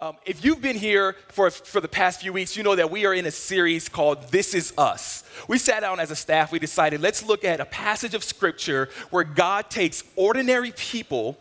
Um, if you've been here for, for the past few weeks, you know that we are in a series called This Is Us. We sat down as a staff, we decided let's look at a passage of scripture where God takes ordinary people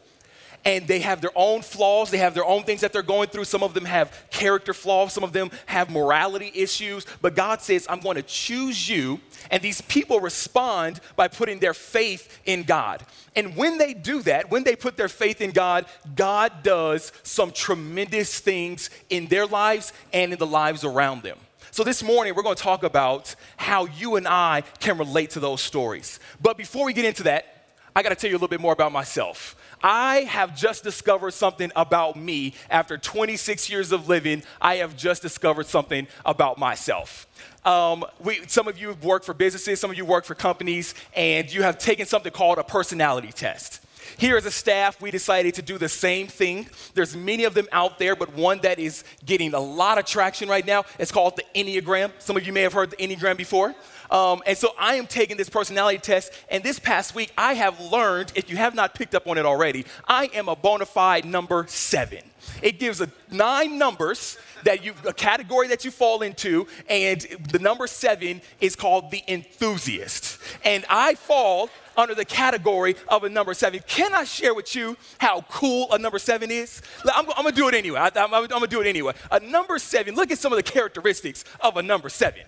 and they have their own flaws. They have their own things that they're going through. Some of them have character flaws, some of them have morality issues. But God says, I'm going to choose you. And these people respond by putting their faith in God. And when they do that, when they put their faith in God, God does some tremendous things in their lives and in the lives around them. So, this morning, we're going to talk about how you and I can relate to those stories. But before we get into that, I got to tell you a little bit more about myself. I have just discovered something about me. After 26 years of living, I have just discovered something about myself. Um, we, some of you work for businesses, some of you work for companies, and you have taken something called a personality test. Here as a staff, we decided to do the same thing. There's many of them out there, but one that is getting a lot of traction right now is called the Enneagram. Some of you may have heard the Enneagram before. Um, and so I am taking this personality test, and this past week I have learned, if you have not picked up on it already, I am a bona fide number seven. It gives a nine numbers that you a category that you fall into, and the number seven is called the enthusiast. And I fall under the category of a number seven. Can I share with you how cool a number seven is? I'm, I'm gonna do it anyway. I, I'm, I'm gonna do it anyway. A number seven, look at some of the characteristics of a number seven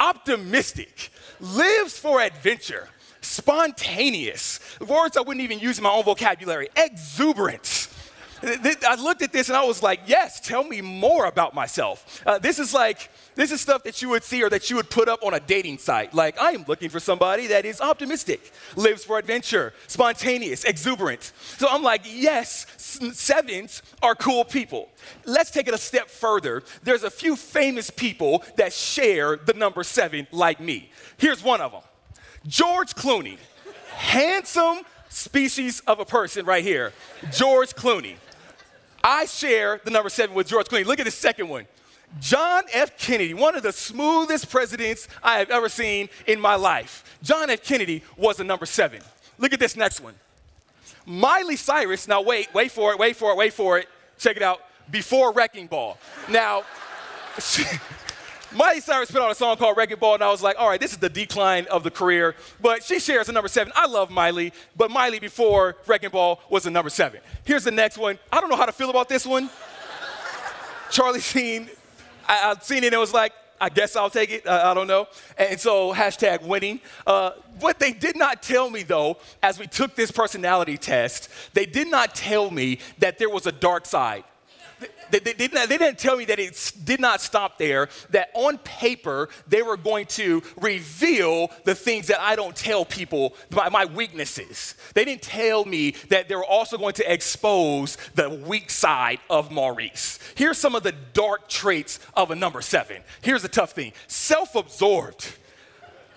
optimistic, lives for adventure, spontaneous, words I wouldn't even use in my own vocabulary, exuberance. I looked at this and I was like, yes, tell me more about myself. Uh, this is like, this is stuff that you would see or that you would put up on a dating site. Like, I am looking for somebody that is optimistic, lives for adventure, spontaneous, exuberant. So I'm like, yes, sevens are cool people. Let's take it a step further. There's a few famous people that share the number seven like me. Here's one of them George Clooney, handsome species of a person right here. George Clooney. I share the number seven with George Clooney. Look at the second one. John F. Kennedy, one of the smoothest presidents I have ever seen in my life. John F. Kennedy was a number seven. Look at this next one. Miley Cyrus, now wait, wait for it, wait for it, wait for it. Check it out. Before Wrecking Ball. Now, Miley Cyrus put out a song called Wrecking Ball, and I was like, all right, this is the decline of the career. But she shares a number seven. I love Miley, but Miley before Wrecking Ball was a number seven. Here's the next one. I don't know how to feel about this one. Charlie Sheen, I, have seen it and it was like, I guess I'll take it. I, I don't know. And so, hashtag winning. Uh, what they did not tell me, though, as we took this personality test, they did not tell me that there was a dark side they, they, they, they, didn't tell me that it did not stop there, that on paper, they were going to reveal the things that I don't tell people, my, my weaknesses. They didn't tell me that they were also going to expose the weak side of Maurice. Here's some of the dark traits of a number seven. Here's the tough thing self absorbed,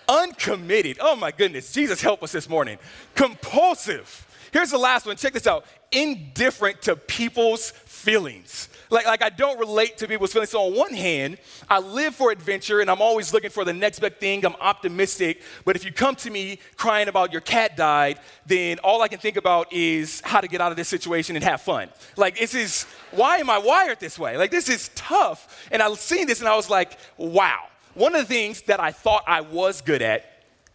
uncommitted. Oh my goodness, Jesus help us this morning. Compulsive. Here's the last one. Check this out. Indifferent to people's feelings. Like, like I don't relate to people's feelings. So on one hand, I live for adventure and I'm always looking for the next big thing. I'm optimistic. But if you come to me crying about your cat died, then all I can think about is how to get out of this situation and have fun. Like this is why am I wired this way? Like this is tough. And I was seeing this and I was like, wow. One of the things that I thought I was good at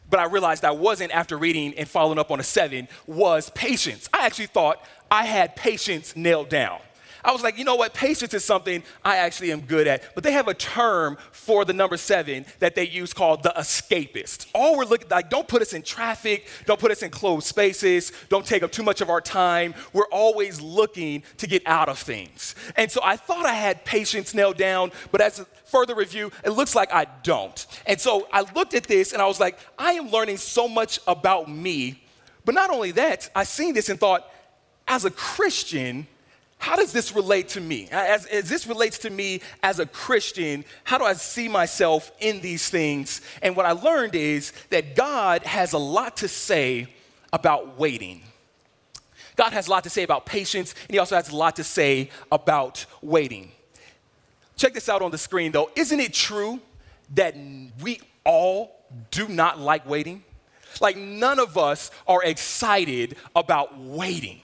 but I realized I wasn't after reading and following up on a seven was patience. I actually thought I had patience nailed down. I was like, you know what? Patience is something I actually am good at. But they have a term for the number seven that they use called the escapist. All we're looking like, don't put us in traffic, don't put us in closed spaces, don't take up too much of our time. We're always looking to get out of things. And so I thought I had patience nailed down, but as a further review, it looks like I don't. And so I looked at this and I was like, I am learning so much about me. But not only that, I seen this and thought, as a Christian, how does this relate to me? As, as, this relates to me as a Christian, how do I see myself in these things? And what I learned is that God has a lot to say about waiting. God has a lot to say about patience, and He also has a lot to say about waiting. Check this out on the screen though. Isn't it true that we all do not like waiting? Like, none of us are excited about waiting.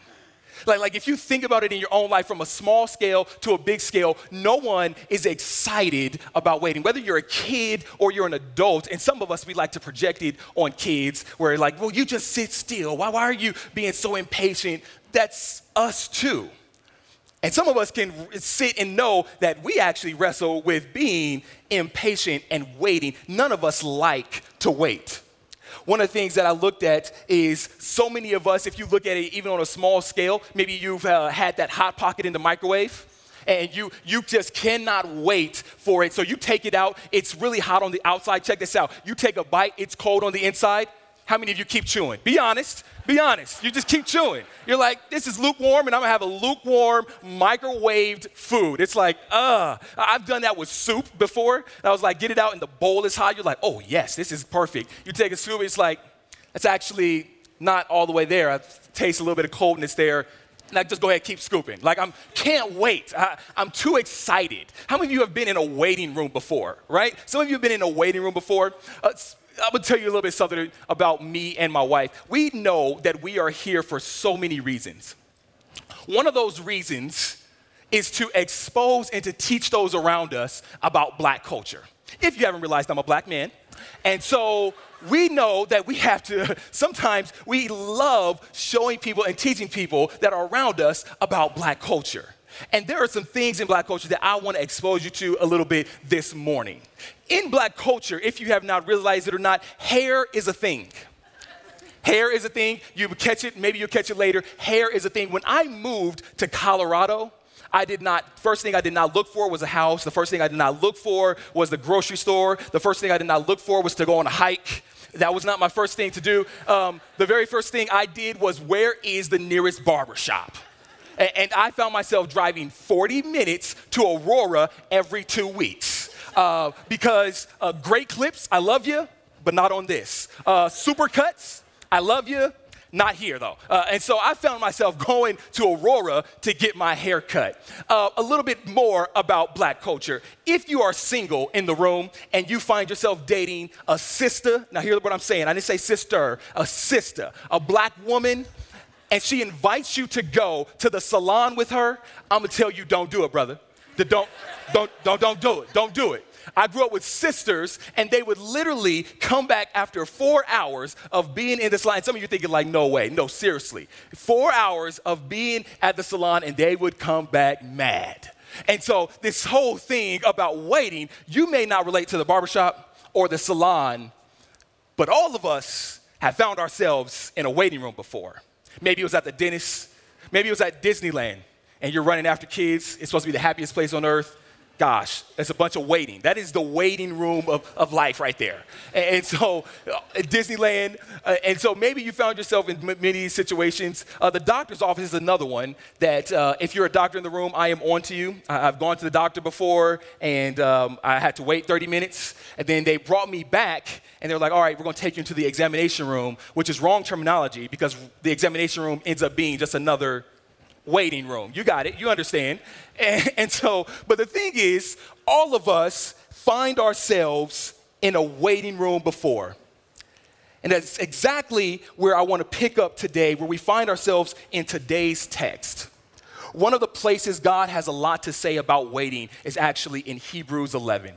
Like, like if you think about it in your own life from a small scale to a big scale, no one is excited about waiting. Whether you're a kid or you're an adult, and some of us we like to project it on kids where like, well, you just sit still. Why, why are you being so impatient? That's us too. And some of us can sit and know that we actually wrestle with being impatient and waiting. None of us like to wait. One of the things that I looked at is so many of us, if you look at it even on a small scale, maybe you've uh, had that hot pocket in the microwave and you you just cannot wait for it. So you take it out, it's really hot on the outside. Check this out. You take a bite, it's cold on the inside. How many of you keep chewing? Be honest. Be honest. You just keep chewing. You're like, this is lukewarm, and I'm gonna have a lukewarm microwaved food. It's like, uh, I've done that with soup before. I was like, get it out, and the bowl is hot. You're like, oh yes, this is perfect. You take a soup, it's like, it's actually not all the way there. I taste a little bit of coldness there. I just go ahead keep scooping. Like I'm can't wait. I, am too excited. How many of you have been in a waiting room before, right? Some of you have been in a waiting room before. Uh, I'm gonna tell you a little bit something about me and my wife. We know that we are here for so many reasons. One of those reasons is to expose and to teach those around us about black culture. If you haven't realized, I'm a black man. And so we know that we have to, sometimes we love showing people and teaching people that are around us about black culture. And there are some things in black culture that I want to expose you to a little bit this morning. In black culture, if you have not realized it or not, hair is a thing. Hair is a thing. You catch it, maybe you'll catch it later. Hair is a thing. When I moved to Colorado, I did not, first thing I did not look for was a house. The first thing I did not look for was the grocery store. The first thing I did not look for was to go on a hike. That was not my first thing to do. Um, the very first thing I did was where is the nearest barber shop? And I found myself driving 40 minutes to Aurora every two weeks. Uh, because uh, great clips, I love you, but not on this. Uh, super cuts, I love you, not here though. Uh, and so I found myself going to Aurora to get my hair cut. Uh, a little bit more about black culture. If you are single in the room and you find yourself dating a sister, now hear what I'm saying. I didn't say sister, a sister, a black woman and she invites you to go to the salon with her, I'm gonna tell you don't do it, brother. The don't, don't, don't, don't do it. Don't do it. I grew up with sisters, and they would literally come back after four hours of being in the salon. Some of you thinking, like, no way, no, seriously. Four hours of being at the salon, and they would come back mad. And so, this whole thing about waiting, you may not relate to the barbershop or the salon, but all of us have found ourselves in a waiting room before. Maybe it was at the dentist. Maybe it was at Disneyland and you're running after kids. It's supposed to be the happiest place on earth. Gosh, that's a bunch of waiting. That is the waiting room of, of life right there. And, and so, uh, Disneyland, uh, and so maybe you found yourself in m- many situations. Uh, the doctor's office is another one that uh, if you're a doctor in the room, I am on to you. I, have gone to the doctor before and um, I had to wait 30 minutes. And then they brought me back and they're like, all right, we're going to take you into the examination room, which is wrong terminology because the examination room ends up being just another waiting room. You got it, you understand. And, and so, but the thing is, all of us find ourselves in a waiting room before. And that's exactly where I want to pick up today, where we find ourselves in today's text. One of the places God has a lot to say about waiting is actually in Hebrews 11.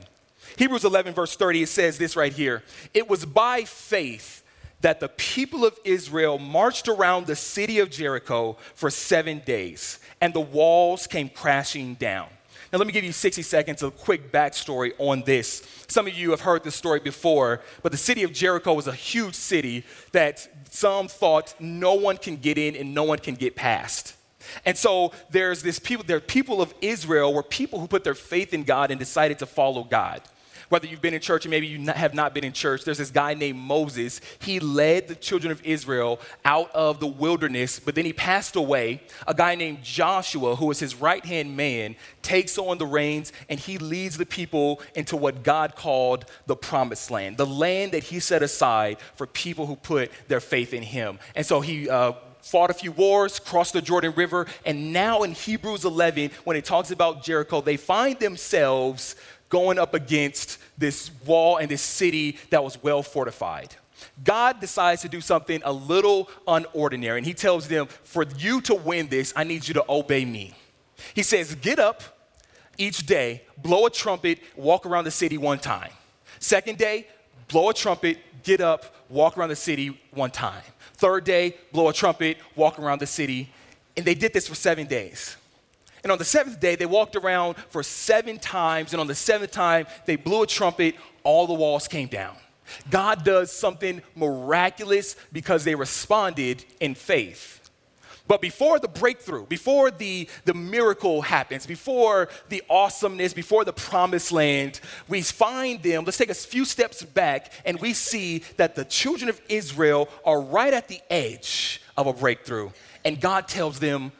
Hebrews 11, verse 30, it says this right here It was by faith that the people of Israel marched around the city of Jericho for seven days, and the walls came crashing down. Now, let me give you 60 seconds of quick backstory on this. Some of you have heard this story before, but the city of Jericho was a huge city that some thought no one can get in and no one can get past. And so there's this people, there people of Israel were people who put their faith in God and decided to follow God whether you've been in church or maybe you have not been in church, there's this guy named Moses. He led the children of Israel out of the wilderness, but then he passed away. A guy named Joshua, who was his right hand man, takes on the reins and he leads the people into what God called the promised land, the land that he set aside for people who put their faith in him. And so he, uh, fought a few wars, crossed the Jordan River, and now in Hebrews 11, when it talks about Jericho, they find themselves going up against this wall and this city that was well fortified. God decides to do something a little unordinary, and He tells them, For you to win this, I need you to obey me. He says, Get up each day, blow a trumpet, walk around the city one time. Second day, blow a trumpet, get up, walk around the city one time. Third day, blow a trumpet, walk around the city. And they did this for seven days. And on the seventh day, they walked around for seven times. And on the seventh time, they blew a trumpet, all the walls came down. God does something miraculous because they responded in faith. But before the breakthrough, before the, the miracle happens, before the awesomeness, before the promised land, we find them. Let's take a few steps back and we see that the children of Israel are right at the edge of a breakthrough. And God tells them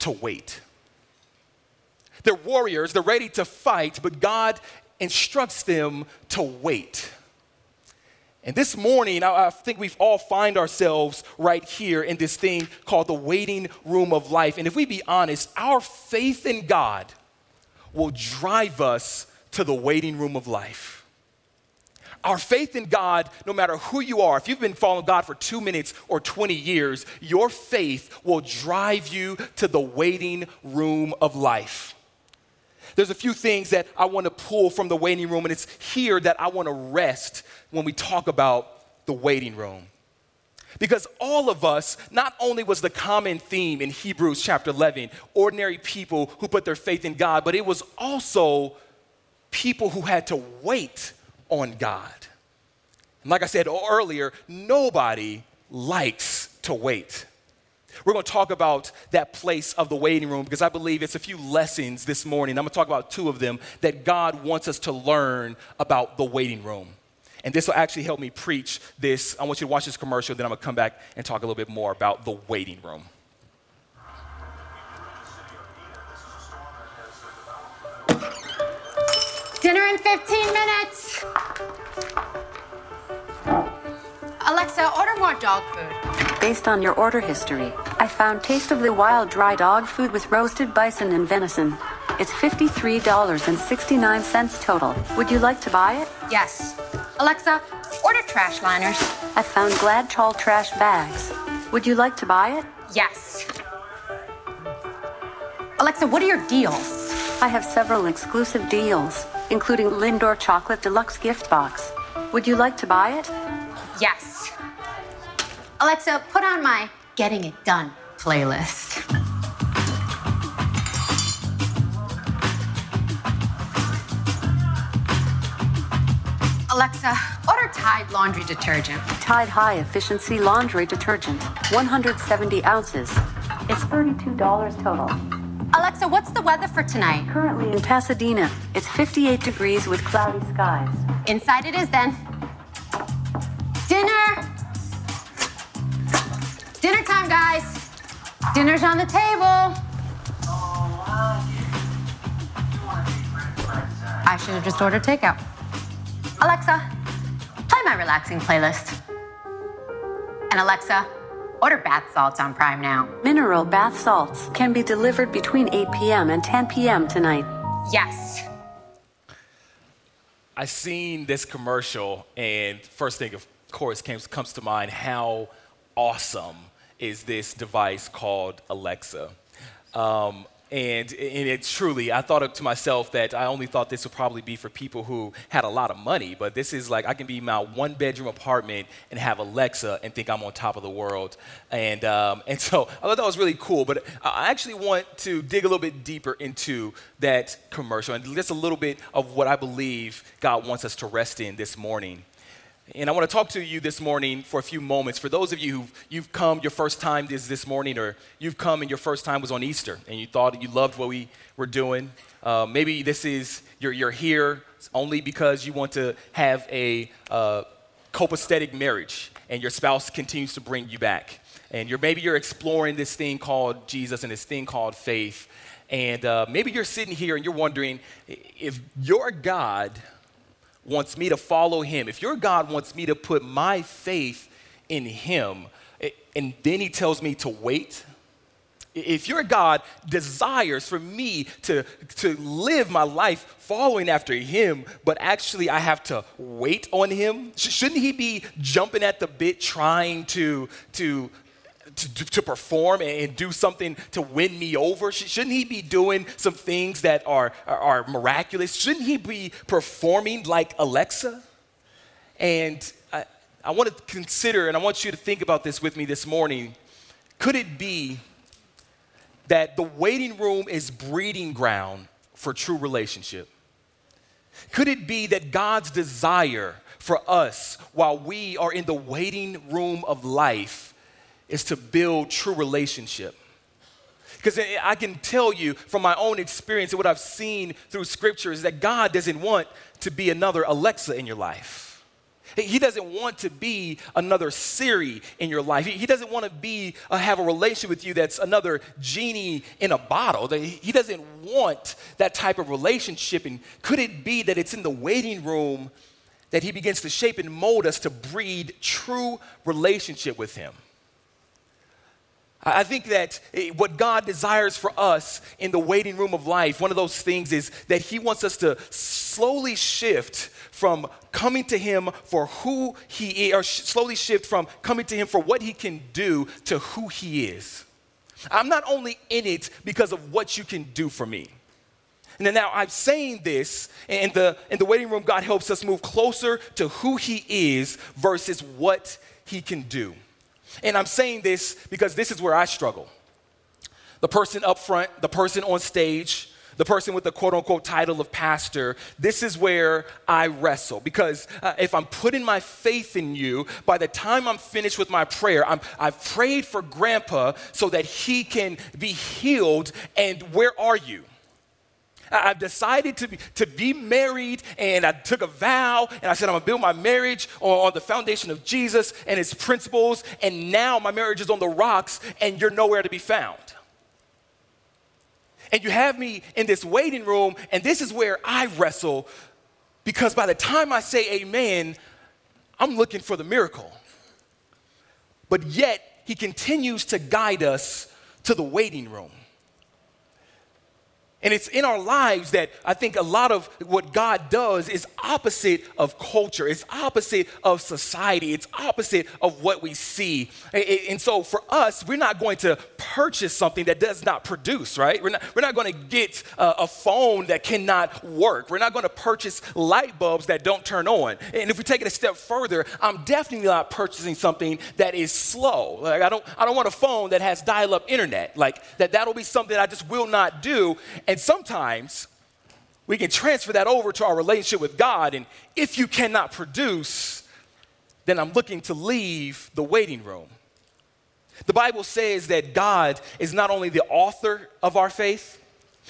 to wait. They're warriors, they're ready to fight, but God instructs them to wait. And this morning, I, I, think we've all find ourselves right here in this thing called the waiting room of life. And if we be honest, our faith in God will drive us to the waiting room of life. Our faith in God, no matter who you are, if you've been following God for two minutes or 20 years, your faith will drive you to the waiting room of life. There's a few things that I want to pull from the waiting room, and it's here that I want to rest when we talk about the waiting room. Because all of us, not only was the common theme in Hebrews chapter 11, ordinary people who put their faith in God, but it was also people who had to wait on God. And like I said earlier, nobody likes to wait. We're going to talk about that place of the waiting room because I believe it's a few lessons this morning. I'm going to talk about two of them that God wants us to learn about the waiting room. And this will actually help me preach this. I want you to watch this commercial, then I'm going to come back and talk a little bit more about the waiting room. Dinner in 15 minutes. Alexa, order more dog food. Based on your order history, I found Taste of the Wild dry dog food with roasted bison and venison. It's $53.69 total. Would you like to buy it? Yes. Alexa, order trash liners. I found Glad Chol trash bags. Would you like to buy it? Yes. Alexa, what are your deals? I have several exclusive deals, including Lindor Chocolate Deluxe Gift Box. Would you like to buy it? Yes. Alexa, put on my Getting It Done playlist. Alexa, order Tide laundry detergent. Tide High Efficiency Laundry Detergent, 170 ounces. It's $32 total. Alexa, what's the weather for tonight? Currently in Pasadena, it's 58 degrees with cloudy skies. Inside it is then. Dinner time, guys. Dinner's on the table. I should have just ordered takeout. Alexa, play my relaxing playlist. And Alexa, order bath salts on Prime now. Mineral bath salts can be delivered between 8 p.m. and 10 p.m. tonight. Yes. I seen this commercial, and first thing, of course, comes, comes to mind how awesome is this device called Alexa. Um, and, and it truly, I thought to myself that I only thought this would probably be for people who had a lot of money, but this is like I can be in my one bedroom apartment and have Alexa and think I'm on top of the world. And, um, and so I thought that was really cool, but I actually want to dig a little bit deeper into that commercial and just a little bit of what I believe God wants us to rest in this morning. And I want to talk to you this morning for a few moments. For those of you who you've come, your first time is this morning, or you've come and your first time was on Easter, and you thought you loved what we were doing. Uh, maybe this is you're, you're here only because you want to have a uh, copacetic marriage, and your spouse continues to bring you back. And you're maybe you're exploring this thing called Jesus and this thing called faith, and uh, maybe you're sitting here and you're wondering if your God wants me to follow him, if your God wants me to put my faith in him, and then he tells me to wait, if your God desires for me to, to live my life following after him, but actually I have to wait on him, shouldn't he be jumping at the bit trying to, to, to, to perform and do something to win me over? Shouldn't he be doing some things that are, are, are miraculous? Shouldn't he be performing like Alexa? And I, I want to consider, and I want you to think about this with me this morning. Could it be that the waiting room is breeding ground for true relationship? Could it be that God's desire for us while we are in the waiting room of life is to build true relationship? Because I can tell you from my own experience and what I've seen through scripture is that God doesn't want to be another Alexa in your life. He doesn't want to be another Siri in your life. He doesn't want to be uh, have a relationship with you that's another genie in a bottle. He doesn't want that type of relationship. And could it be that it's in the waiting room that he begins to shape and mold us to breed true relationship with him? I think that eh, what God desires for us in the waiting room of life, one of those things is that He wants us to slowly shift from coming to Him for who He is, or slowly shift from coming to Him for what He can do to who He is. I'm not only in it because of what you can do for me. And then now I'm saying this, and the, in the waiting room, God helps us move closer to who He is versus what He can do. And I'm saying this because this is where I struggle. The person up front, the person on stage, the person with the quote unquote title of pastor, this is where I wrestle. Because uh, if I'm putting my faith in you, by the time I'm finished with my prayer, i have prayed for grandpa so that he can be healed, and where are you? I've decided to be, to be married, and I took a vow, and I said, I'm gonna build my marriage on, on the foundation of Jesus and his principles, and now my marriage is on the rocks, and you're nowhere to be found. And you have me in this waiting room, and this is where I wrestle because by the time I say amen, I'm looking for the miracle. But yet, he continues to guide us to the waiting room. And it's in our lives that I think a lot of what God does is opposite of culture. It's opposite of society. It's opposite of what we see. And so for us, we're not going to purchase something that does not produce, right? We're not, we're not going to get a, a phone that cannot work. We're not going to purchase light bulbs that don't turn on. And if we take it a step further, I'm definitely not purchasing something that is slow. Like I don't, I don't want a phone that has dial-up internet. Like that, that'll be something that I just will not do. And and sometimes we can transfer that over to our relationship with God. And if you cannot produce, then I'm looking to leave the waiting room. The Bible says that God is not only the author of our faith,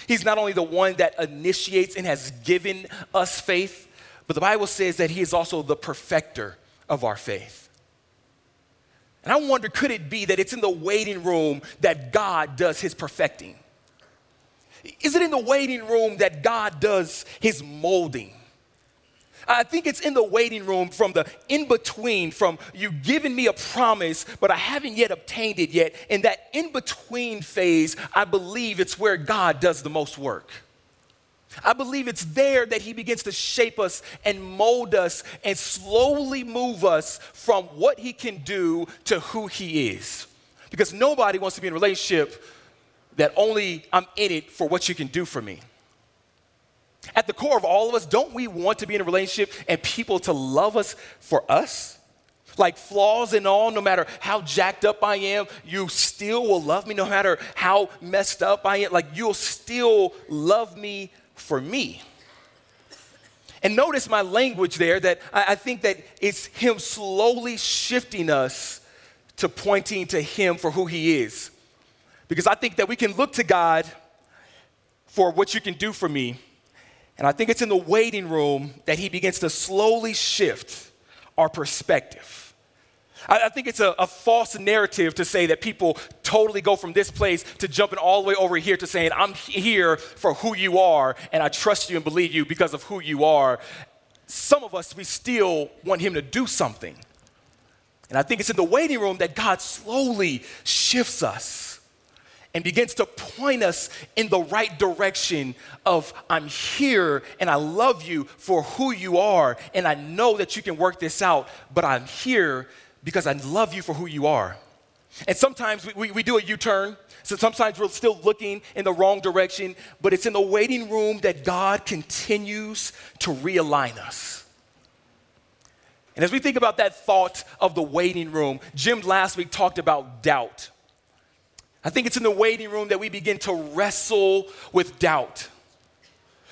He's not only the one that initiates and has given us faith, but the Bible says that He is also the perfecter of our faith. And I wonder could it be that it's in the waiting room that God does His perfecting? Is it in the waiting room that God does his molding? I think it's in the waiting room from the in between, from you giving me a promise, but I haven't yet obtained it yet. In that in between phase, I believe it's where God does the most work. I believe it's there that He begins to shape us and mold us and slowly move us from what He can do to who He is. Because nobody wants to be in a relationship that only I'm in it for what you can do for me. At the core of all of us, don't we want to be in a relationship and people to love us for us? Like flaws and all, no matter how jacked up I am, you still will love me no matter how messed up I am. Like you'll still love me for me. And notice my language there that I, think that it's Him slowly shifting us to pointing to Him for who He is. Because I think that we can look to God for what you can do for me. And I think it's in the waiting room that He begins to slowly shift our perspective. I, think it's a, a, false narrative to say that people totally go from this place to jumping all the way over here to saying, I'm here for who you are, and I trust you and believe you because of who you are. Some of us, we still want Him to do something. And I think it's in the waiting room that God slowly shifts us and begins to point us in the right direction of I'm here and I love you for who you are and I know that you can work this out, but I'm here because I love you for who you are. And sometimes we, we, we do a U turn. So sometimes we're still looking in the wrong direction, but it's in the waiting room that God continues to realign us. And as we think about that thought of the waiting room, Jim last week talked about doubt. I think it's in the waiting room that we begin to wrestle with doubt.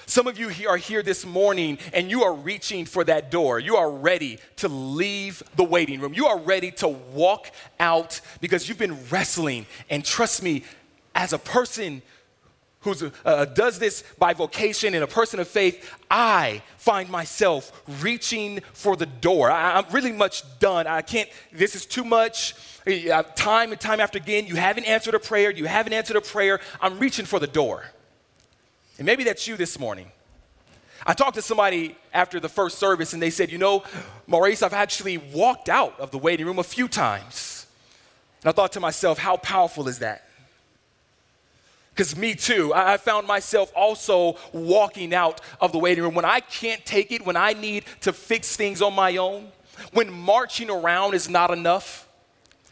Some of you are here this morning and you are reaching for that door. You are ready to leave the waiting room. You are ready to walk out because you've been wrestling. And trust me, as a person who uh, does this by vocation and a person of faith, I find myself reaching for the door. I, am really much done. I can't, this is too much. Uh, time and time after again, you haven't answered a prayer, you haven't answered a prayer. I'm reaching for the door. And maybe that's you this morning. I talked to somebody after the first service and they said, You know, Maurice, I've actually walked out of the waiting room a few times. And I thought to myself, How powerful is that? Because me too, I found myself also walking out of the waiting room when I can't take it, when I need to fix things on my own, when marching around is not enough.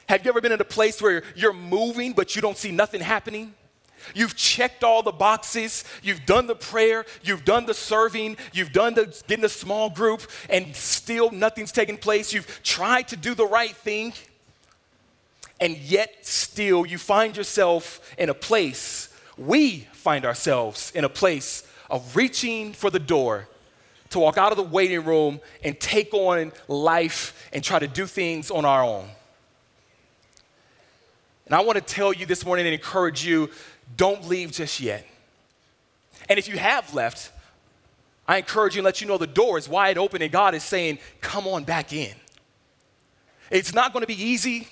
Have you ever been in a place where you're moving but you don't see nothing happening? You've checked all the boxes. You've done the prayer. You've done the serving. You've done the getting a small group, and still nothing's taking place. You've tried to do the right thing, and yet still you find yourself in a place we find ourselves in a place of reaching for the door to walk out of the waiting room and take on life and try to do things on our own. And I want to tell you this morning and encourage you don't leave just yet. And if you have left, I encourage you and let you know the door is wide open and God is saying, come on back in. It's not going to be easy,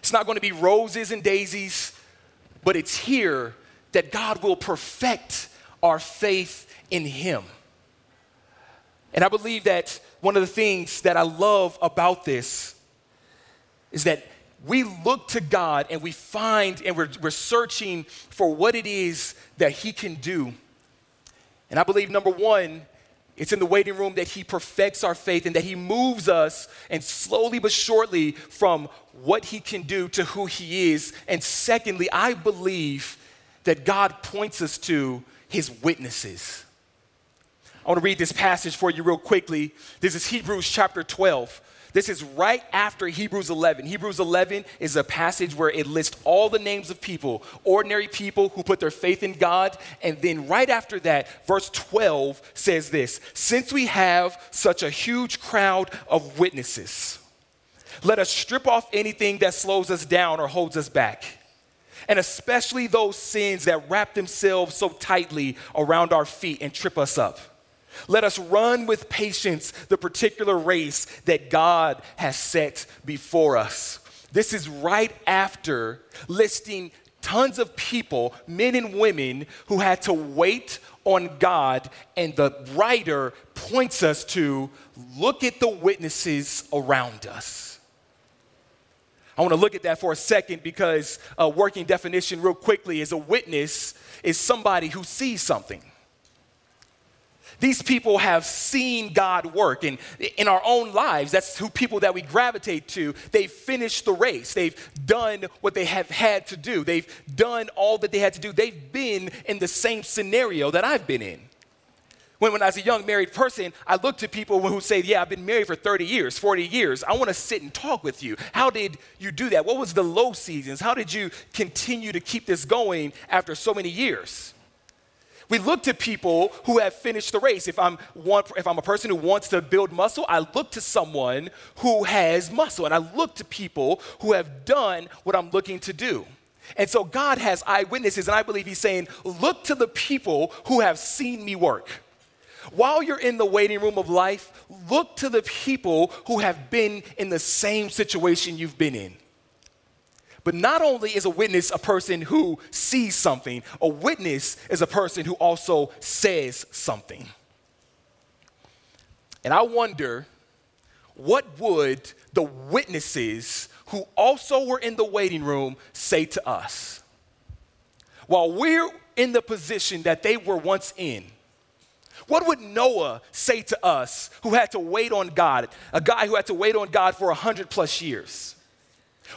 it's not going to be roses and daisies, but it's here that God will perfect our faith in Him. And I believe that one of the things that I love about this is that we look to God and we find and we're, we're searching for what it is that He can do. And I believe, number one, it's in the waiting room that He perfects our faith and that He moves us and slowly but shortly from what He can do to who He is. And secondly, I believe that God points us to his witnesses. I want to read this passage for you real quickly. This is Hebrews chapter 12. This is right after Hebrews 11. Hebrews 11 is a passage where it lists all the names of people, ordinary people who put their faith in God. And then right after that, verse 12 says this Since we have such a huge crowd of witnesses, let us strip off anything that slows us down or holds us back and especially those sins that wrap themselves so tightly around our feet and trip us up. Let us run with patience the particular race that God has set before us. This is right after listing tons of people, men and women, who had to wait on God, and the writer points us to look at the witnesses around us. I want to look at that for a second because a working definition, real quickly, is a witness is somebody who sees something. These people have seen God work, and in our own lives, that's who people that we gravitate to. They've finished the race. They've done what they have had to do. They've done all that they had to do. They've been in the same scenario that I've been in. When, when I was a young married person, I looked to people who say, Yeah, I've been married for 30 years, 40 years. I want to sit and talk with you. How did you do that? What was the low seasons? How did you continue to keep this going after so many years? We look to people who have finished the race. If I'm, one, if I'm a person who wants to build muscle, I look to someone who has muscle. And I look to people who have done what I'm looking to do. And so God has eyewitnesses, and I believe He's saying, Look to the people who have seen me work. While you're in the waiting room of life, look to the people who have been in the same situation you've been in. But not only is a witness a person who sees something, a witness is a person who also says something. And I wonder what would the witnesses who also were in the waiting room say to us? while we're in the position that they were once in, what would Noah say to us who had to wait on God, a guy who had to wait on God for 100 plus years?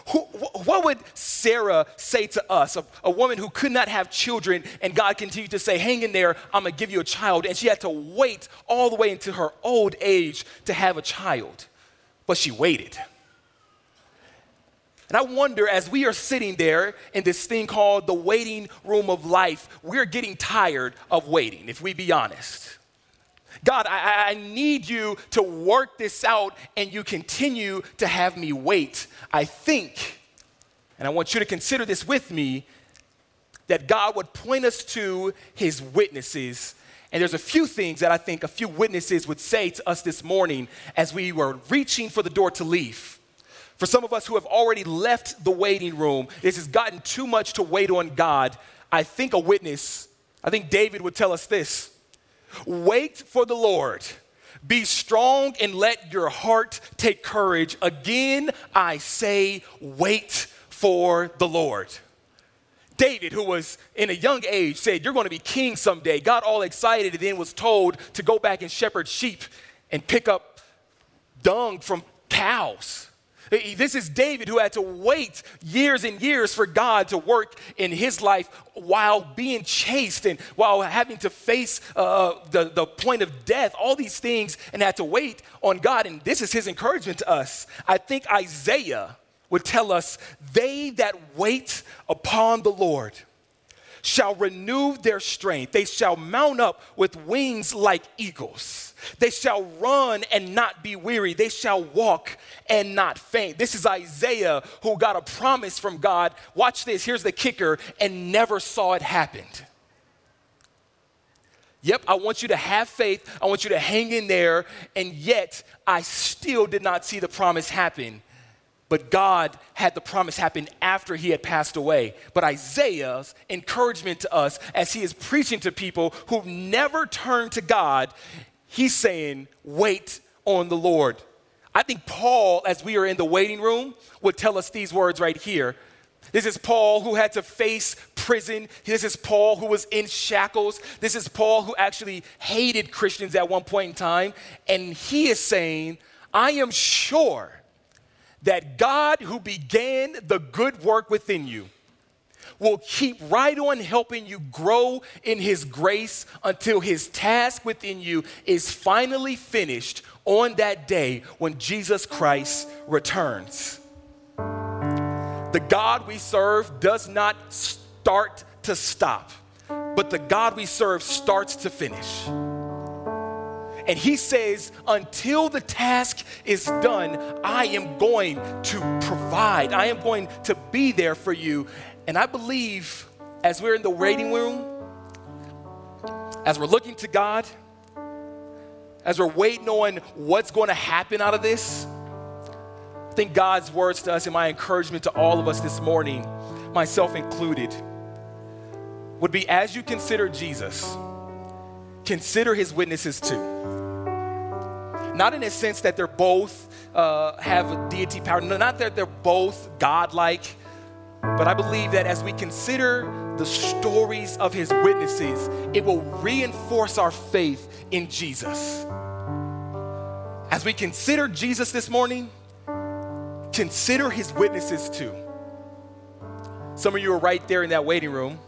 Who, what would Sarah say to us, a, a, woman who could not have children, and God continued to say, Hang in there, I'm gonna give you a child, and she had to wait all the way into her old age to have a child? But she waited. And I wonder as we are sitting there in this thing called the waiting room of life, we're getting tired of waiting, if we be honest. God, I, I, need you to work this out, and you continue to have me wait. I think, and I want you to consider this with me, that God would point us to his witnesses. And there's a few things that I think a few witnesses would say to us this morning as we were reaching for the door to leave. For some of us who have already left the waiting room, this has gotten too much to wait on God. I think a witness, I think David would tell us this Wait for the Lord. Be strong and let your heart take courage. Again, I say, wait for the Lord. David, who was in a young age, said, You're going to be king someday. Got all excited and then was told to go back and shepherd sheep and pick up dung from cows. This is David who had to wait years and years for God to work in his life while being chased and while having to face uh, the, the point of death, all these things, and had to wait on God. And this is his encouragement to us. I think Isaiah would tell us, They that wait upon the Lord shall renew their strength. They shall mount up with wings like eagles. They shall run and not be weary. They shall walk and not faint. This is Isaiah who got a promise from God. Watch this, here's the kicker, and never saw it happen. Yep, I want you to have faith. I want you to hang in there. And yet, I still did not see the promise happen. But God had the promise happen after he had passed away. But Isaiah's encouragement to us as he is preaching to people who've never turned to God, he's saying, wait on the Lord. I think Paul, as we are in the waiting room, would tell us these words right here. This is Paul who had to face prison. This is Paul who was in shackles. This is Paul who actually hated Christians at one point in time. And he is saying, I am sure that God, who began the good work within you, will keep right on helping you grow in His grace until His task within you is finally finished on that day when Jesus Christ returns. The God we serve does not start to stop, but the God we serve starts to finish. And he says, until the task is done, I am going to provide. I am going to be there for you. And I believe as we're in the waiting room, as we're looking to God, as we're waiting on what's going to happen out of this, I think God's words to us and my encouragement to all of us this morning, myself included, would be as you consider Jesus, consider his witnesses too. Not in a sense that they're both uh, have deity power, not that they're both godlike, but I believe that as we consider the stories of his witnesses, it will reinforce our faith in Jesus. As we consider Jesus this morning, consider his witnesses too. Some of you are right there in that waiting room.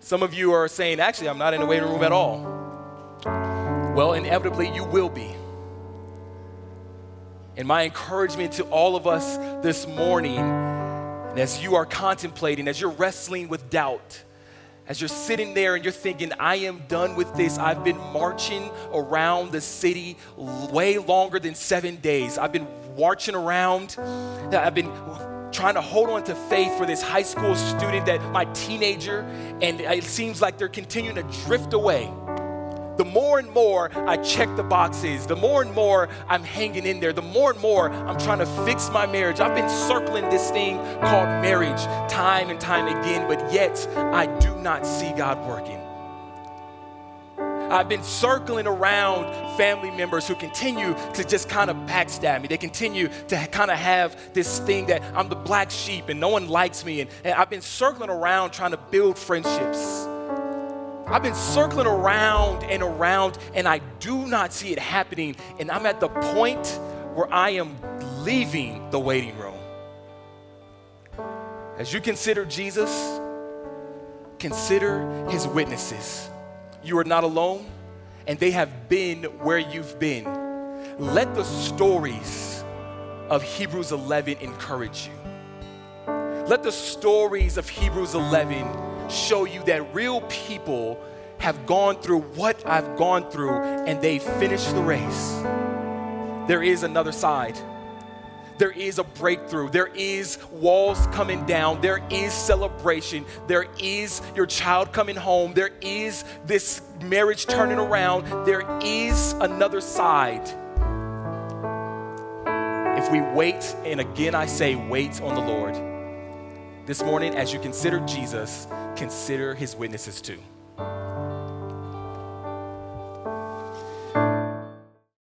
Some of you are saying, actually, I'm not in the waiting room at all. Well, inevitably, you will be. And my encouragement to all of us this morning, as you are contemplating, as you're wrestling with doubt, as you're sitting there and you're thinking, I am done with this. I've been marching around the city way longer than seven days. I've been marching around. I've been trying to hold on to faith for this high school student that my teenager, and it seems like they're continuing to drift away the more and more I check the boxes, the more and more I'm hanging in there, the more and more I'm trying to fix my marriage. I've been circling this thing called marriage time and time again, but yet I do not see God working. I've been circling around family members who continue to just kind of backstab me. They continue to kind of have this thing that I'm the black sheep and no one likes me. And, and I've been circling around trying to build friendships. I've been circling around and around, and I do not see it happening. And I'm at the point where I am leaving the waiting room. As you consider Jesus, consider his witnesses. You are not alone, and they have been where you've been. Let the stories of Hebrews 11 encourage you. Let the stories of Hebrews 11 show you that real people have gone through what I've gone through and they finished the race. There is another side there is a breakthrough. There is walls coming down. There is celebration. There is your child coming home. There is this marriage turning around. There is another side. If we wait, and again I say, wait on the Lord. This morning, as you consider Jesus, consider his witnesses too.